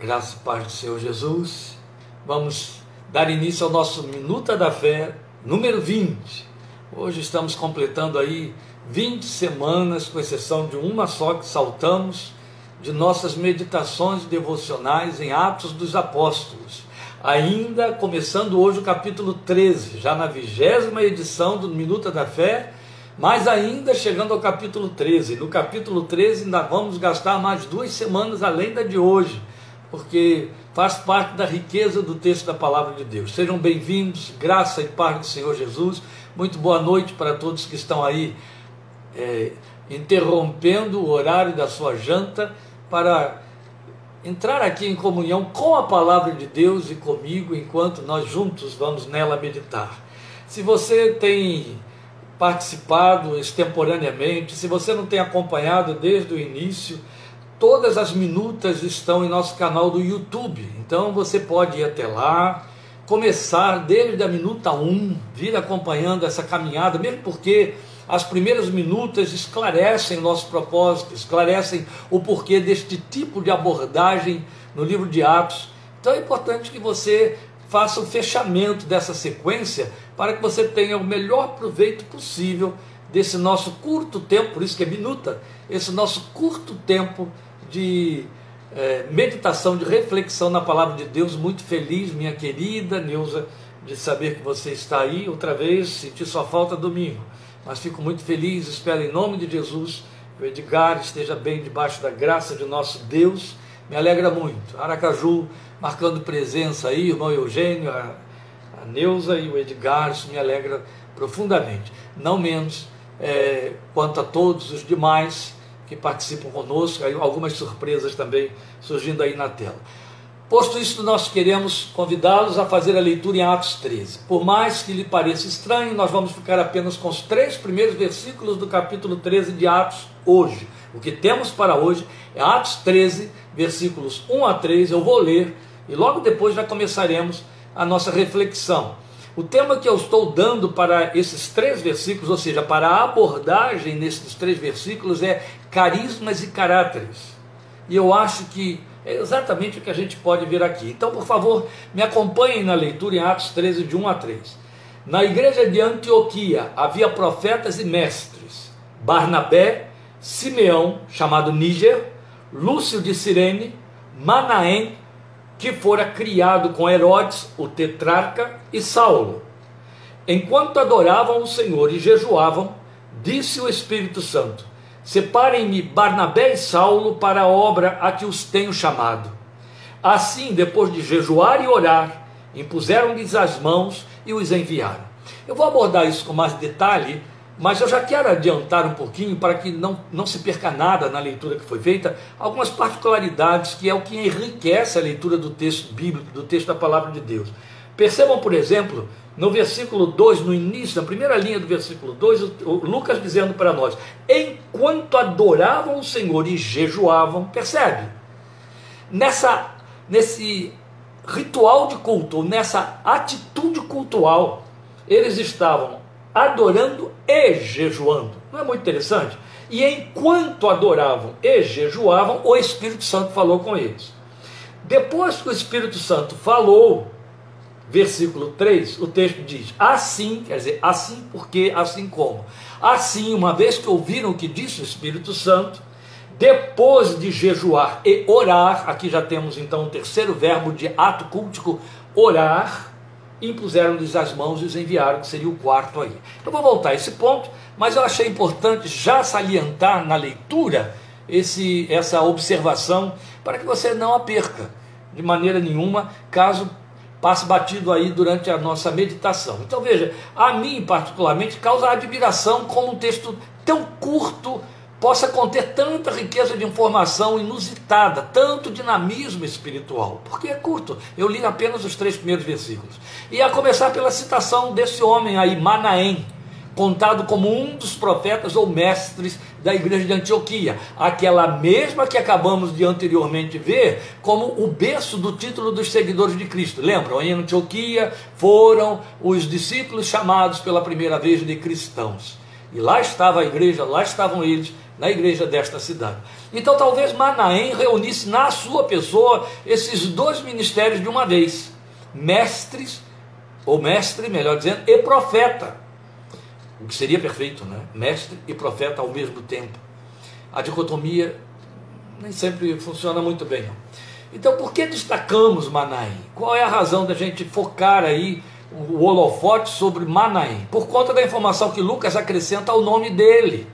Graça e paz do Senhor Jesus. Vamos dar início ao nosso Minuta da Fé, número 20. Hoje estamos completando aí 20 semanas, com exceção de uma só que saltamos, de nossas meditações devocionais em Atos dos Apóstolos. Ainda começando hoje o capítulo 13, já na vigésima edição do Minuta da Fé, mas ainda chegando ao capítulo 13. No capítulo 13 ainda vamos gastar mais duas semanas além da de hoje porque faz parte da riqueza do texto da palavra de Deus. Sejam bem-vindos, graça e paz do Senhor Jesus. Muito boa noite para todos que estão aí é, interrompendo o horário da sua janta para entrar aqui em comunhão com a palavra de Deus e comigo enquanto nós juntos vamos nela meditar. Se você tem participado extemporaneamente, se você não tem acompanhado desde o início, Todas as minutas estão em nosso canal do YouTube, então você pode ir até lá, começar desde a minuta 1, vir acompanhando essa caminhada, mesmo porque as primeiras minutas esclarecem nosso propósito, esclarecem o porquê deste tipo de abordagem no livro de Atos. Então é importante que você faça o fechamento dessa sequência para que você tenha o melhor proveito possível desse nosso curto tempo, por isso que é minuta, esse nosso curto tempo de é, meditação, de reflexão na palavra de Deus. Muito feliz, minha querida Neuza, de saber que você está aí outra vez. Senti sua falta domingo, mas fico muito feliz. Espero em nome de Jesus que o Edgar esteja bem debaixo da graça de nosso Deus. Me alegra muito. Aracaju marcando presença aí, irmão Eugênio, a, a Neuza e o Edgar, isso me alegra profundamente. Não menos é, quanto a todos os demais que participam conosco, algumas surpresas também surgindo aí na tela. Posto isso, nós queremos convidá-los a fazer a leitura em Atos 13. Por mais que lhe pareça estranho, nós vamos ficar apenas com os três primeiros versículos do capítulo 13 de Atos hoje. O que temos para hoje é Atos 13, versículos 1 a 3. Eu vou ler e logo depois já começaremos a nossa reflexão. O tema que eu estou dando para esses três versículos, ou seja, para a abordagem nesses três versículos, é carismas e caráteres. E eu acho que é exatamente o que a gente pode ver aqui. Então, por favor, me acompanhem na leitura em Atos 13, de 1 a 3. Na igreja de Antioquia havia profetas e mestres: Barnabé, Simeão, chamado Níger, Lúcio de Cirene, Manaém, que fora criado com Herodes, o tetrarca, e Saulo. Enquanto adoravam o Senhor e jejuavam, disse o Espírito Santo: Separem-me Barnabé e Saulo para a obra a que os tenho chamado. Assim, depois de jejuar e orar, impuseram-lhes as mãos e os enviaram. Eu vou abordar isso com mais detalhe mas eu já quero adiantar um pouquinho para que não, não se perca nada na leitura que foi feita, algumas particularidades que é o que enriquece a leitura do texto bíblico, do texto da palavra de Deus. Percebam, por exemplo, no versículo 2, no início, na primeira linha do versículo 2, o Lucas dizendo para nós: enquanto adoravam o Senhor e jejuavam, percebe? Nessa, nesse ritual de culto, nessa atitude cultual, eles estavam adorando e jejuando. Não é muito interessante? E enquanto adoravam e jejuavam, o Espírito Santo falou com eles. Depois que o Espírito Santo falou, versículo 3, o texto diz: Assim, quer dizer, assim porque, assim como. Assim, uma vez que ouviram o que disse o Espírito Santo, depois de jejuar e orar, aqui já temos então o terceiro verbo de ato cultico, orar, impuseram-lhes as mãos e os enviaram, que seria o quarto aí. Eu vou voltar a esse ponto, mas eu achei importante já salientar na leitura esse, essa observação para que você não a perca de maneira nenhuma, caso passe batido aí durante a nossa meditação. Então veja, a mim particularmente causa admiração como um texto tão curto possa conter tanta riqueza de informação inusitada, tanto dinamismo espiritual, porque é curto. Eu li apenas os três primeiros versículos. E a começar pela citação desse homem aí, Manaém, contado como um dos profetas ou mestres da igreja de Antioquia, aquela mesma que acabamos de anteriormente ver como o berço do título dos seguidores de Cristo. Lembram? Em Antioquia foram os discípulos chamados pela primeira vez de cristãos. E lá estava a igreja, lá estavam eles, na igreja desta cidade. Então talvez Manaém reunisse na sua pessoa esses dois ministérios de uma vez: mestres, ou mestre, melhor dizendo, e profeta. O que seria perfeito, né? Mestre e profeta ao mesmo tempo. A dicotomia nem sempre funciona muito bem. Não. Então, por que destacamos Manaém? Qual é a razão da gente focar aí o holofote sobre Manaém? Por conta da informação que Lucas acrescenta ao nome dele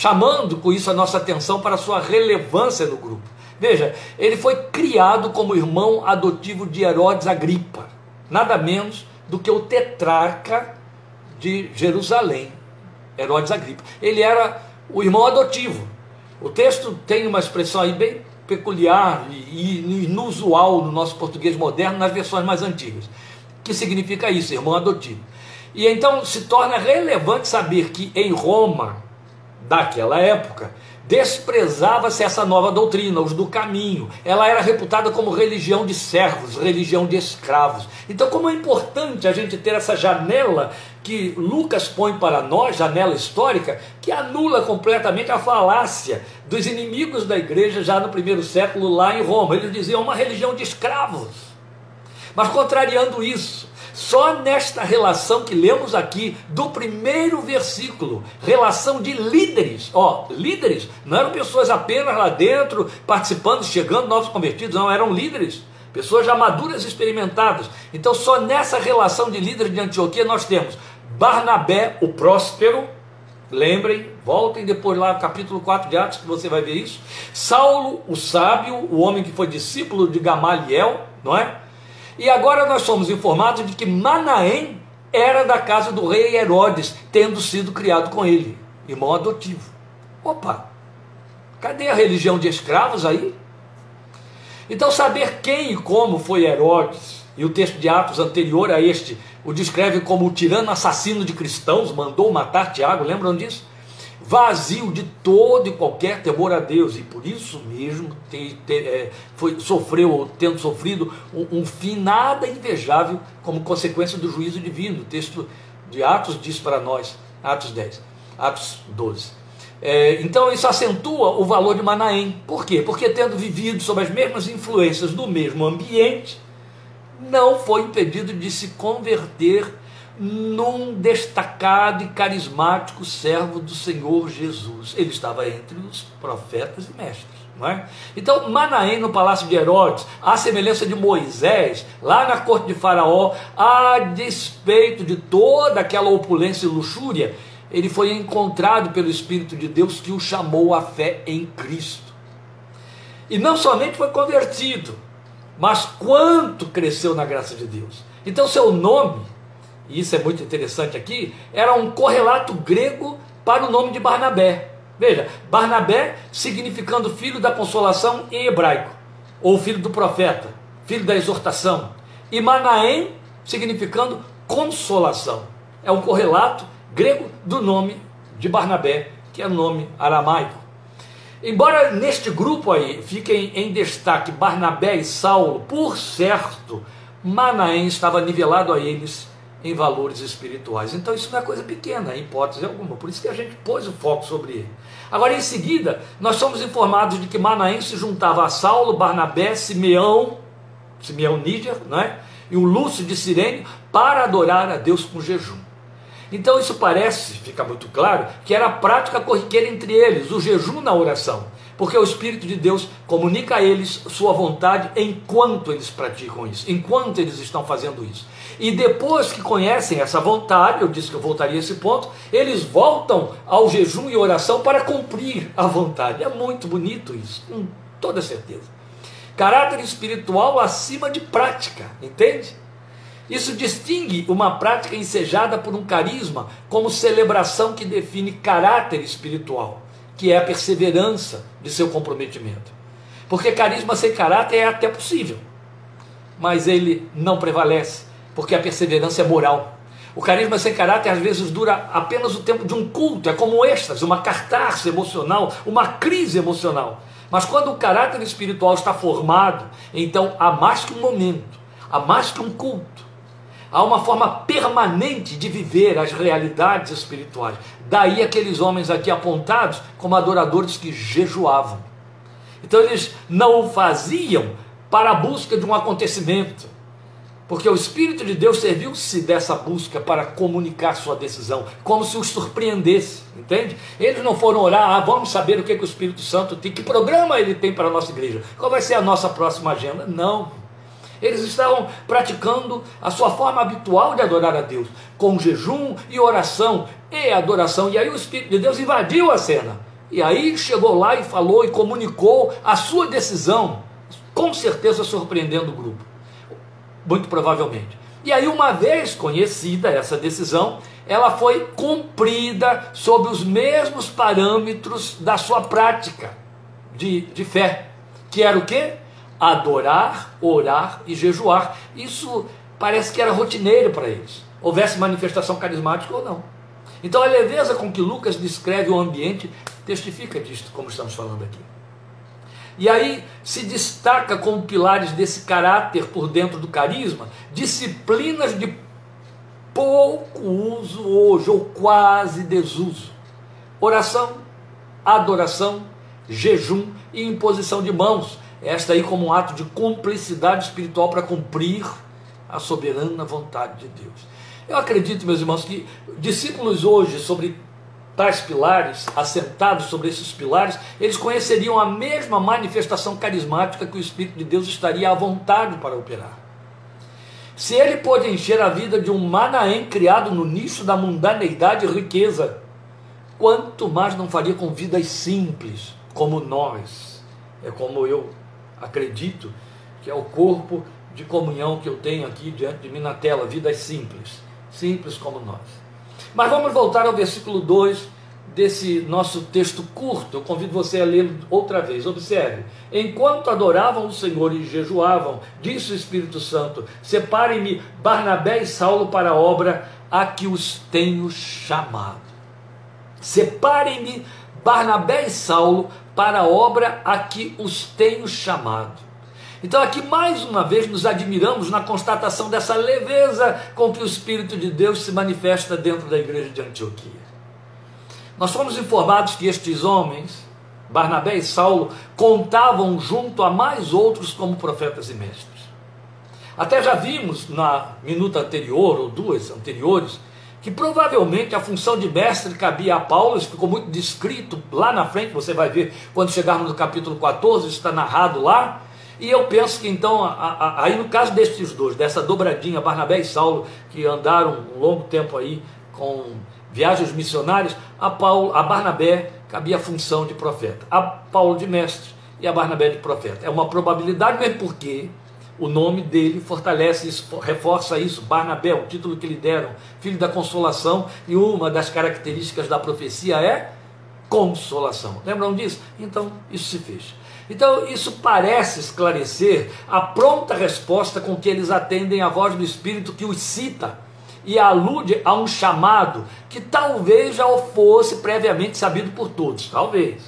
chamando com isso a nossa atenção para sua relevância no grupo. Veja, ele foi criado como irmão adotivo de Herodes Agripa, nada menos do que o tetrarca de Jerusalém, Herodes Agripa. Ele era o irmão adotivo. O texto tem uma expressão aí bem peculiar e inusual no nosso português moderno, nas versões mais antigas, que significa isso, irmão adotivo. E então se torna relevante saber que em Roma, daquela época, desprezava-se essa nova doutrina, os do caminho. Ela era reputada como religião de servos, religião de escravos. Então, como é importante a gente ter essa janela que Lucas põe para nós, janela histórica, que anula completamente a falácia dos inimigos da igreja já no primeiro século lá em Roma. Eles diziam uma religião de escravos. Mas contrariando isso, só nesta relação que lemos aqui do primeiro versículo, relação de líderes, ó, líderes, não eram pessoas apenas lá dentro participando, chegando novos convertidos, não, eram líderes, pessoas já maduras experimentadas. Então, só nessa relação de líderes de Antioquia nós temos Barnabé, o próspero, lembrem, voltem depois lá no capítulo 4 de Atos que você vai ver isso. Saulo, o sábio, o homem que foi discípulo de Gamaliel, não é? E agora nós somos informados de que Manaém era da casa do rei Herodes, tendo sido criado com ele, irmão adotivo. Opa, cadê a religião de escravos aí? Então, saber quem e como foi Herodes, e o texto de Atos anterior a este o descreve como o tirano assassino de cristãos, mandou matar Tiago, lembram disso? Vazio de todo e qualquer temor a Deus, e por isso mesmo tem, tem, é, foi, sofreu, tendo sofrido um, um, fim nada invejável como consequência do juízo divino. O texto de Atos diz para nós, Atos 10, Atos 12. É, então isso acentua o valor de Manaém. Por quê? Porque tendo vivido sob as mesmas influências do mesmo ambiente, não foi impedido de se converter num destacado e carismático servo do Senhor Jesus. Ele estava entre os profetas e mestres. Não é? Então, Manaém, no palácio de Herodes, à semelhança de Moisés, lá na corte de Faraó, a despeito de toda aquela opulência e luxúria, ele foi encontrado pelo Espírito de Deus que o chamou à fé em Cristo. E não somente foi convertido, mas quanto cresceu na graça de Deus. Então, seu nome e isso é muito interessante aqui, era um correlato grego para o nome de Barnabé. Veja, Barnabé significando filho da consolação em hebraico, ou filho do profeta, filho da exortação. E Manaém significando consolação. É um correlato grego do nome de Barnabé, que é nome aramaico. Embora neste grupo aí fiquem em destaque Barnabé e Saulo, por certo, Manaém estava nivelado a eles em valores espirituais. Então isso não é coisa pequena, em hipótese alguma. Por isso que a gente pôs o foco sobre ele. Agora, em seguida, nós somos informados de que Manaém se juntava a Saulo, Barnabé, Simeão, Simeão Níger, não é? e o Lúcio de Sirene para adorar a Deus com jejum. Então isso parece, fica muito claro, que era a prática corriqueira entre eles, o jejum na oração porque o Espírito de Deus comunica a eles sua vontade enquanto eles praticam isso, enquanto eles estão fazendo isso. E depois que conhecem essa vontade, eu disse que eu voltaria a esse ponto, eles voltam ao jejum e oração para cumprir a vontade. É muito bonito isso, com toda certeza. Caráter espiritual acima de prática, entende? Isso distingue uma prática ensejada por um carisma como celebração que define caráter espiritual que é a perseverança de seu comprometimento. Porque carisma sem caráter é até possível, mas ele não prevalece, porque a perseverança é moral. O carisma sem caráter às vezes dura apenas o tempo de um culto, é como êxtase, uma cartaça emocional, uma crise emocional. Mas quando o caráter espiritual está formado, então há mais que um momento, há mais que um culto, Há uma forma permanente de viver as realidades espirituais. Daí aqueles homens aqui apontados como adoradores que jejuavam. Então eles não o faziam para a busca de um acontecimento, porque o Espírito de Deus serviu-se dessa busca para comunicar sua decisão, como se os surpreendesse, entende? Eles não foram orar, ah, vamos saber o que, que o Espírito Santo tem, que programa ele tem para a nossa igreja, qual vai ser a nossa próxima agenda. Não. Eles estavam praticando a sua forma habitual de adorar a Deus, com jejum e oração e adoração. E aí o Espírito de Deus invadiu a cena. E aí chegou lá e falou e comunicou a sua decisão, com certeza surpreendendo o grupo. Muito provavelmente. E aí, uma vez conhecida essa decisão, ela foi cumprida sob os mesmos parâmetros da sua prática de, de fé, que era o quê? adorar, orar e jejuar. Isso parece que era rotineiro para eles, houvesse manifestação carismática ou não. Então a leveza com que Lucas descreve o ambiente testifica disto, como estamos falando aqui. E aí se destaca como pilares desse caráter por dentro do carisma, disciplinas de pouco uso hoje, ou quase desuso. Oração, adoração, jejum e imposição de mãos, esta aí como um ato de cumplicidade espiritual para cumprir a soberana vontade de Deus. Eu acredito, meus irmãos, que discípulos hoje sobre tais pilares, assentados sobre esses pilares, eles conheceriam a mesma manifestação carismática que o Espírito de Deus estaria à vontade para operar. Se ele pôde encher a vida de um Manaém criado no nicho da mundaneidade e riqueza, quanto mais não faria com vidas simples, como nós, é como eu acredito que é o corpo de comunhão que eu tenho aqui diante de mim na tela, vidas simples, simples como nós. Mas vamos voltar ao versículo 2 desse nosso texto curto. Eu convido você a ler outra vez. Observe: enquanto adoravam o Senhor e jejuavam, disse o Espírito Santo: separem-me Barnabé e Saulo para a obra a que os tenho chamado. Separem-me Barnabé e Saulo para a obra a que os tenho chamado. Então, aqui mais uma vez nos admiramos na constatação dessa leveza com que o Espírito de Deus se manifesta dentro da igreja de Antioquia. Nós fomos informados que estes homens, Barnabé e Saulo, contavam junto a mais outros como profetas e mestres. Até já vimos na minuta anterior, ou duas anteriores, que provavelmente a função de mestre cabia a Paulo, isso ficou muito descrito lá na frente, você vai ver quando chegarmos no capítulo 14, isso está narrado lá. E eu penso que então, aí no caso destes dois, dessa dobradinha, Barnabé e Saulo, que andaram um longo tempo aí com viagens missionárias, a, Paulo, a Barnabé cabia a função de profeta, a Paulo de mestre e a Barnabé de profeta. É uma probabilidade, mesmo porque o nome dele fortalece isso, reforça isso. Barnabé, o título que lhe deram, filho da consolação, e uma das características da profecia é consolação. Lembram disso? Então, isso se fez. Então, isso parece esclarecer a pronta resposta com que eles atendem a voz do Espírito que os cita e alude a um chamado que talvez já fosse previamente sabido por todos. Talvez.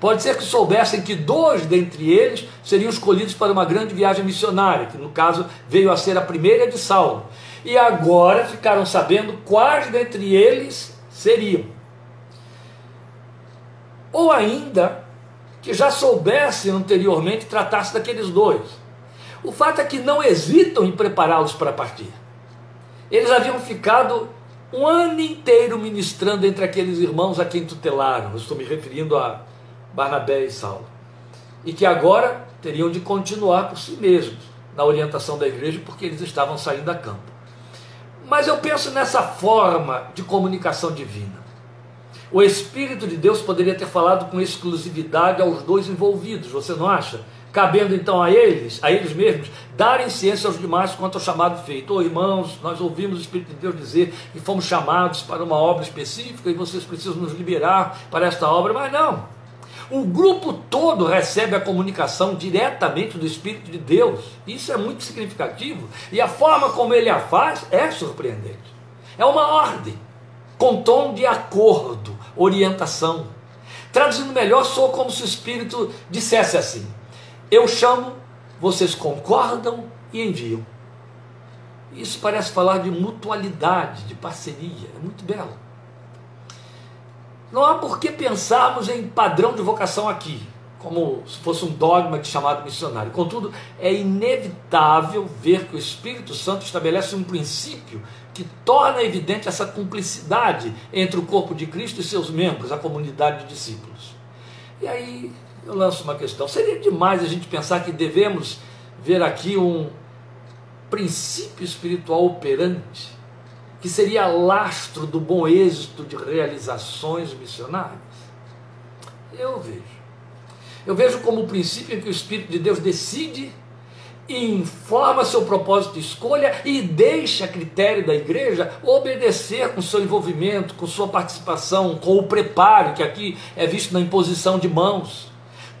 Pode ser que soubessem que dois dentre eles seriam escolhidos para uma grande viagem missionária, que no caso veio a ser a primeira de Saulo. E agora ficaram sabendo quais dentre eles seriam. Ou ainda que já soubessem anteriormente tratar-se daqueles dois. O fato é que não hesitam em prepará-los para partir. Eles haviam ficado um ano inteiro ministrando entre aqueles irmãos a quem tutelaram. Estou me referindo a Barnabé e Saulo. E que agora teriam de continuar por si mesmos na orientação da igreja, porque eles estavam saindo a campo. Mas eu penso nessa forma de comunicação divina. O Espírito de Deus poderia ter falado com exclusividade aos dois envolvidos, você não acha? Cabendo então a eles, a eles mesmos, darem ciência aos demais quanto ao chamado feito. Oh, irmãos, nós ouvimos o Espírito de Deus dizer que fomos chamados para uma obra específica e vocês precisam nos liberar para esta obra, mas não. O grupo todo recebe a comunicação diretamente do Espírito de Deus. Isso é muito significativo. E a forma como ele a faz é surpreendente. É uma ordem, com tom de acordo, orientação. Traduzindo melhor, sou como se o Espírito dissesse assim: Eu chamo, vocês concordam e enviam. Isso parece falar de mutualidade, de parceria, é muito belo. Não há por que pensarmos em padrão de vocação aqui, como se fosse um dogma de chamado missionário. Contudo, é inevitável ver que o Espírito Santo estabelece um princípio que torna evidente essa cumplicidade entre o corpo de Cristo e seus membros, a comunidade de discípulos. E aí eu lanço uma questão: seria demais a gente pensar que devemos ver aqui um princípio espiritual operante, que seria lastro do bom êxito de realizações missionárias? Eu vejo. Eu vejo como o princípio em que o Espírito de Deus decide informa seu propósito de escolha e deixa a critério da igreja obedecer com seu envolvimento, com sua participação, com o preparo, que aqui é visto na imposição de mãos,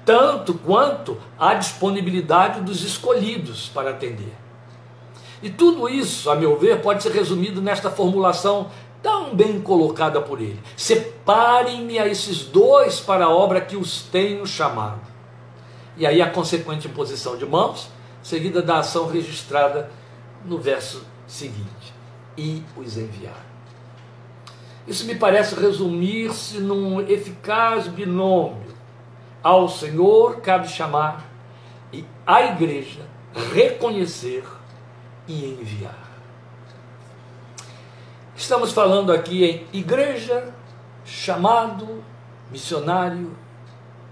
tanto quanto a disponibilidade dos escolhidos para atender. E tudo isso, a meu ver, pode ser resumido nesta formulação tão bem colocada por ele: Separem-me a esses dois para a obra que os tenho chamado. E aí a consequente imposição de mãos seguida da ação registrada no verso seguinte: e os enviar. Isso me parece resumir-se num eficaz binômio. Ao Senhor cabe chamar e à igreja reconhecer e enviar. Estamos falando aqui em igreja, chamado, missionário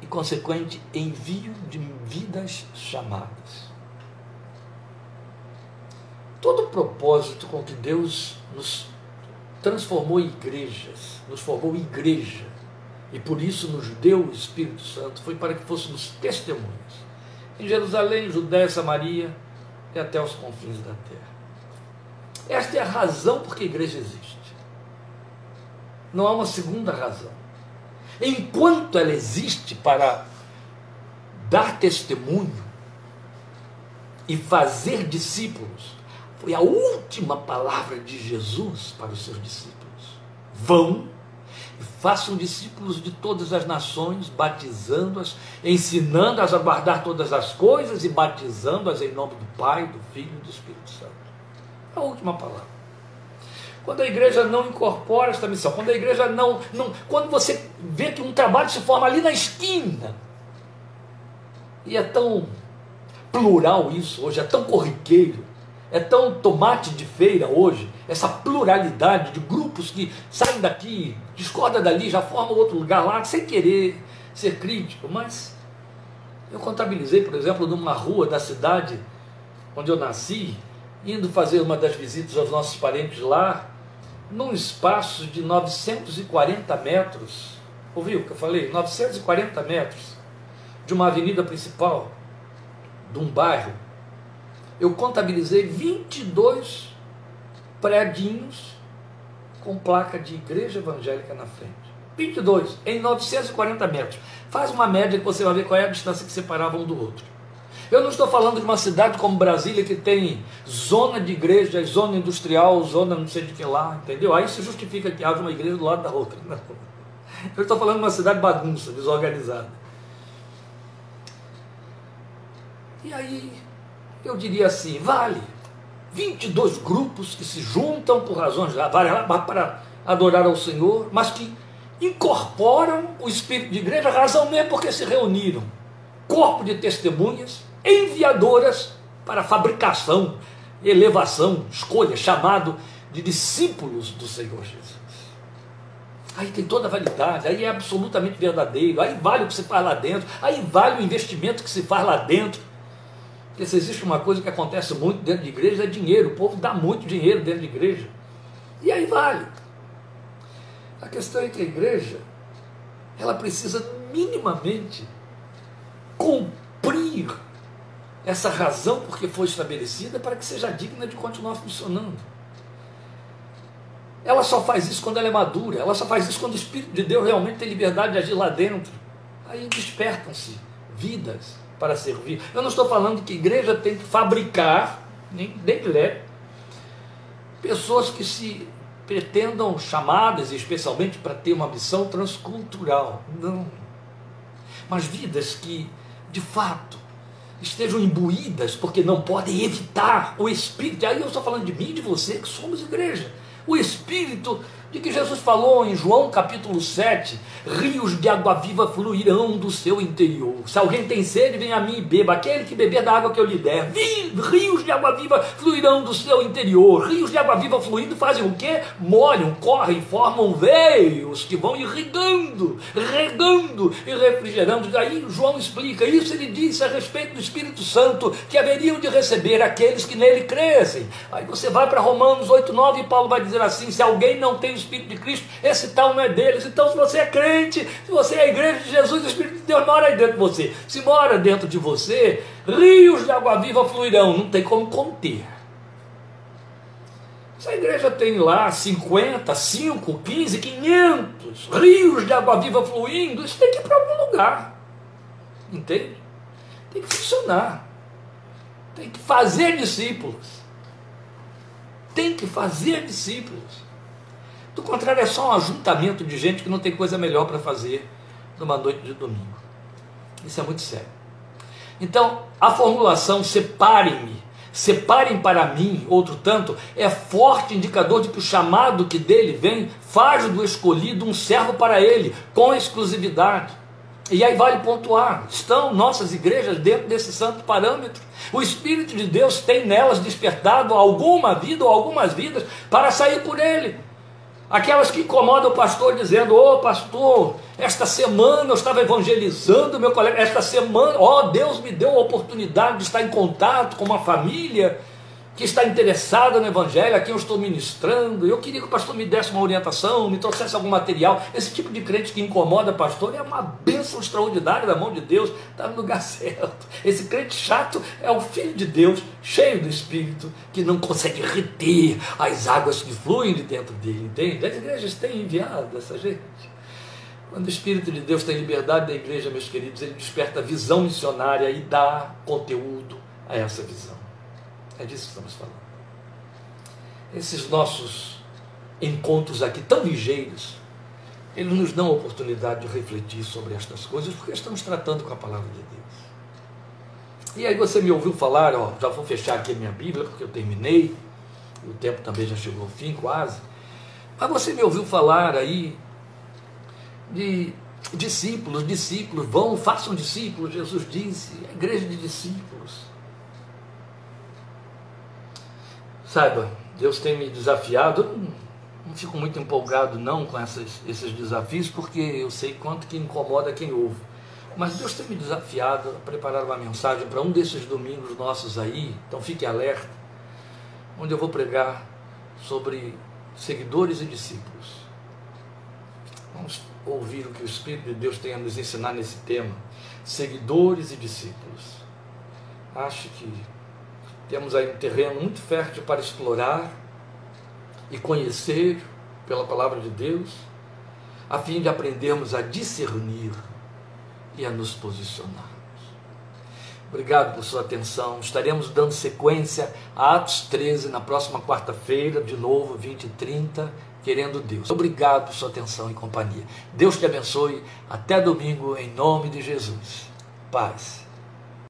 e consequente envio de vidas chamadas. Todo o propósito com que Deus nos transformou em igrejas, nos formou igreja, e por isso nos deu o Espírito Santo, foi para que fôssemos testemunhas em Jerusalém, Judéia, Samaria e até os confins da terra. Esta é a razão por que a igreja existe. Não há uma segunda razão. Enquanto ela existe para dar testemunho e fazer discípulos, foi a última palavra de Jesus para os seus discípulos. Vão e façam discípulos de todas as nações, batizando-as, ensinando-as a guardar todas as coisas e batizando-as em nome do Pai, do Filho e do Espírito Santo. A última palavra. Quando a igreja não incorpora esta missão, quando a igreja não, não. Quando você vê que um trabalho se forma ali na esquina, e é tão plural isso hoje, é tão corriqueiro, é tão tomate de feira hoje, essa pluralidade de grupos que saem daqui, discorda dali, já formam outro lugar lá, sem querer ser crítico, mas eu contabilizei, por exemplo, numa rua da cidade onde eu nasci, indo fazer uma das visitas aos nossos parentes lá, num espaço de 940 metros, ouviu o que eu falei? 940 metros de uma avenida principal, de um bairro, eu contabilizei 22 predinhos com placa de igreja evangélica na frente. 22 em 940 metros. Faz uma média que você vai ver qual é a distância que separava um do outro. Eu não estou falando de uma cidade como Brasília que tem zona de igreja, zona industrial, zona não sei de que lá, entendeu? Aí se justifica que haja uma igreja do lado da outra. Não. Eu estou falando de uma cidade bagunça, desorganizada. E aí eu diria assim, vale 22 grupos que se juntam por razões para adorar ao Senhor, mas que incorporam o espírito de igreja, razão mesmo porque se reuniram. Corpo de testemunhas, enviadoras para fabricação, elevação, escolha, chamado de discípulos do Senhor Jesus. Aí tem toda a validade, aí é absolutamente verdadeiro, aí vale o que se faz lá dentro, aí vale o investimento que se faz lá dentro. Porque se existe uma coisa que acontece muito dentro de igreja, é dinheiro. O povo dá muito dinheiro dentro de igreja. E aí vale. A questão é que a igreja, ela precisa minimamente cumprir essa razão porque foi estabelecida para que seja digna de continuar funcionando. Ela só faz isso quando ela é madura, ela só faz isso quando o Espírito de Deus realmente tem liberdade de agir lá dentro. Aí despertam-se vidas para servir. Eu não estou falando que a igreja tem que fabricar, nem, nem pessoas que se pretendam chamadas, especialmente para ter uma missão transcultural. Não. Mas vidas que, de fato, estejam imbuídas, porque não podem evitar o Espírito. E aí eu estou falando de mim e de você, que somos igreja. O Espírito de que Jesus falou em João capítulo 7, rios de água viva fluirão do seu interior. Se alguém tem sede, vem a mim e beba. Aquele que beber da água que eu lhe der, rios de água viva fluirão do seu interior. Rios de água viva fluindo fazem o quê? Molham, correm, formam veios que vão irrigando, regando e refrigerando. Daí João explica isso, ele disse a respeito do Espírito Santo que haveriam de receber aqueles que nele crescem. Aí você vai para Romanos 8, 9 e Paulo vai dizer assim: se alguém não tem Espírito de Cristo, esse tal não é deles. Então, se você é crente, se você é a igreja de Jesus, o Espírito de Deus mora aí dentro de você. Se mora dentro de você, rios de água viva fluirão. Não tem como conter. Se a igreja tem lá 50, 5, 15, 500 rios de água viva fluindo, isso tem que ir para algum lugar. Entende? Tem que funcionar. Tem que fazer discípulos. Tem que fazer discípulos. Do contrário, é só um ajuntamento de gente que não tem coisa melhor para fazer numa noite de domingo. Isso é muito sério. Então, a formulação separem-me, separem para mim, outro tanto, é forte indicador de que o chamado que dele vem faz do escolhido um servo para ele, com exclusividade. E aí vale pontuar: estão nossas igrejas dentro desse santo parâmetro? O Espírito de Deus tem nelas despertado alguma vida ou algumas vidas para sair por ele. Aquelas que incomodam o pastor dizendo: Ô oh, pastor, esta semana eu estava evangelizando meu colega, esta semana, ó, oh, Deus me deu a oportunidade de estar em contato com uma família que está interessada no Evangelho, a quem eu estou ministrando. Eu queria que o pastor me desse uma orientação, me trouxesse algum material. Esse tipo de crente que incomoda pastor é uma bênção extraordinária da mão de Deus, está no lugar certo. Esse crente chato é o filho de Deus, cheio do Espírito, que não consegue reter as águas que fluem de dentro dele, entende? As igrejas têm enviado essa gente. Quando o Espírito de Deus tem liberdade da igreja, meus queridos, ele desperta visão missionária e dá conteúdo a essa visão. É disso que estamos falando. Esses nossos encontros aqui tão ligeiros, eles nos dão a oportunidade de refletir sobre estas coisas, porque estamos tratando com a palavra de Deus. E aí você me ouviu falar, ó, já vou fechar aqui a minha Bíblia, porque eu terminei, o tempo também já chegou ao fim, quase. Mas você me ouviu falar aí de discípulos, discípulos, vão, façam discípulos, Jesus disse, a igreja de discípulos. Saiba, Deus tem me desafiado. Eu não, fico muito empolgado não com essas, esses desafios, porque eu sei quanto que incomoda quem ouve. Mas Deus tem me desafiado a preparar uma mensagem para um desses domingos nossos aí, então fique alerta, onde eu vou pregar sobre seguidores e discípulos. Vamos ouvir o que o Espírito de Deus tem a nos ensinar nesse tema. Seguidores e discípulos. Acho que temos aí um terreno muito fértil para explorar e conhecer pela palavra de Deus, a fim de aprendermos a discernir e a nos posicionarmos. Obrigado por sua atenção. Estaremos dando sequência a Atos 13 na próxima quarta-feira, de novo, 20 e 30, querendo Deus. Obrigado por sua atenção e companhia. Deus te abençoe. Até domingo, em nome de Jesus. Paz.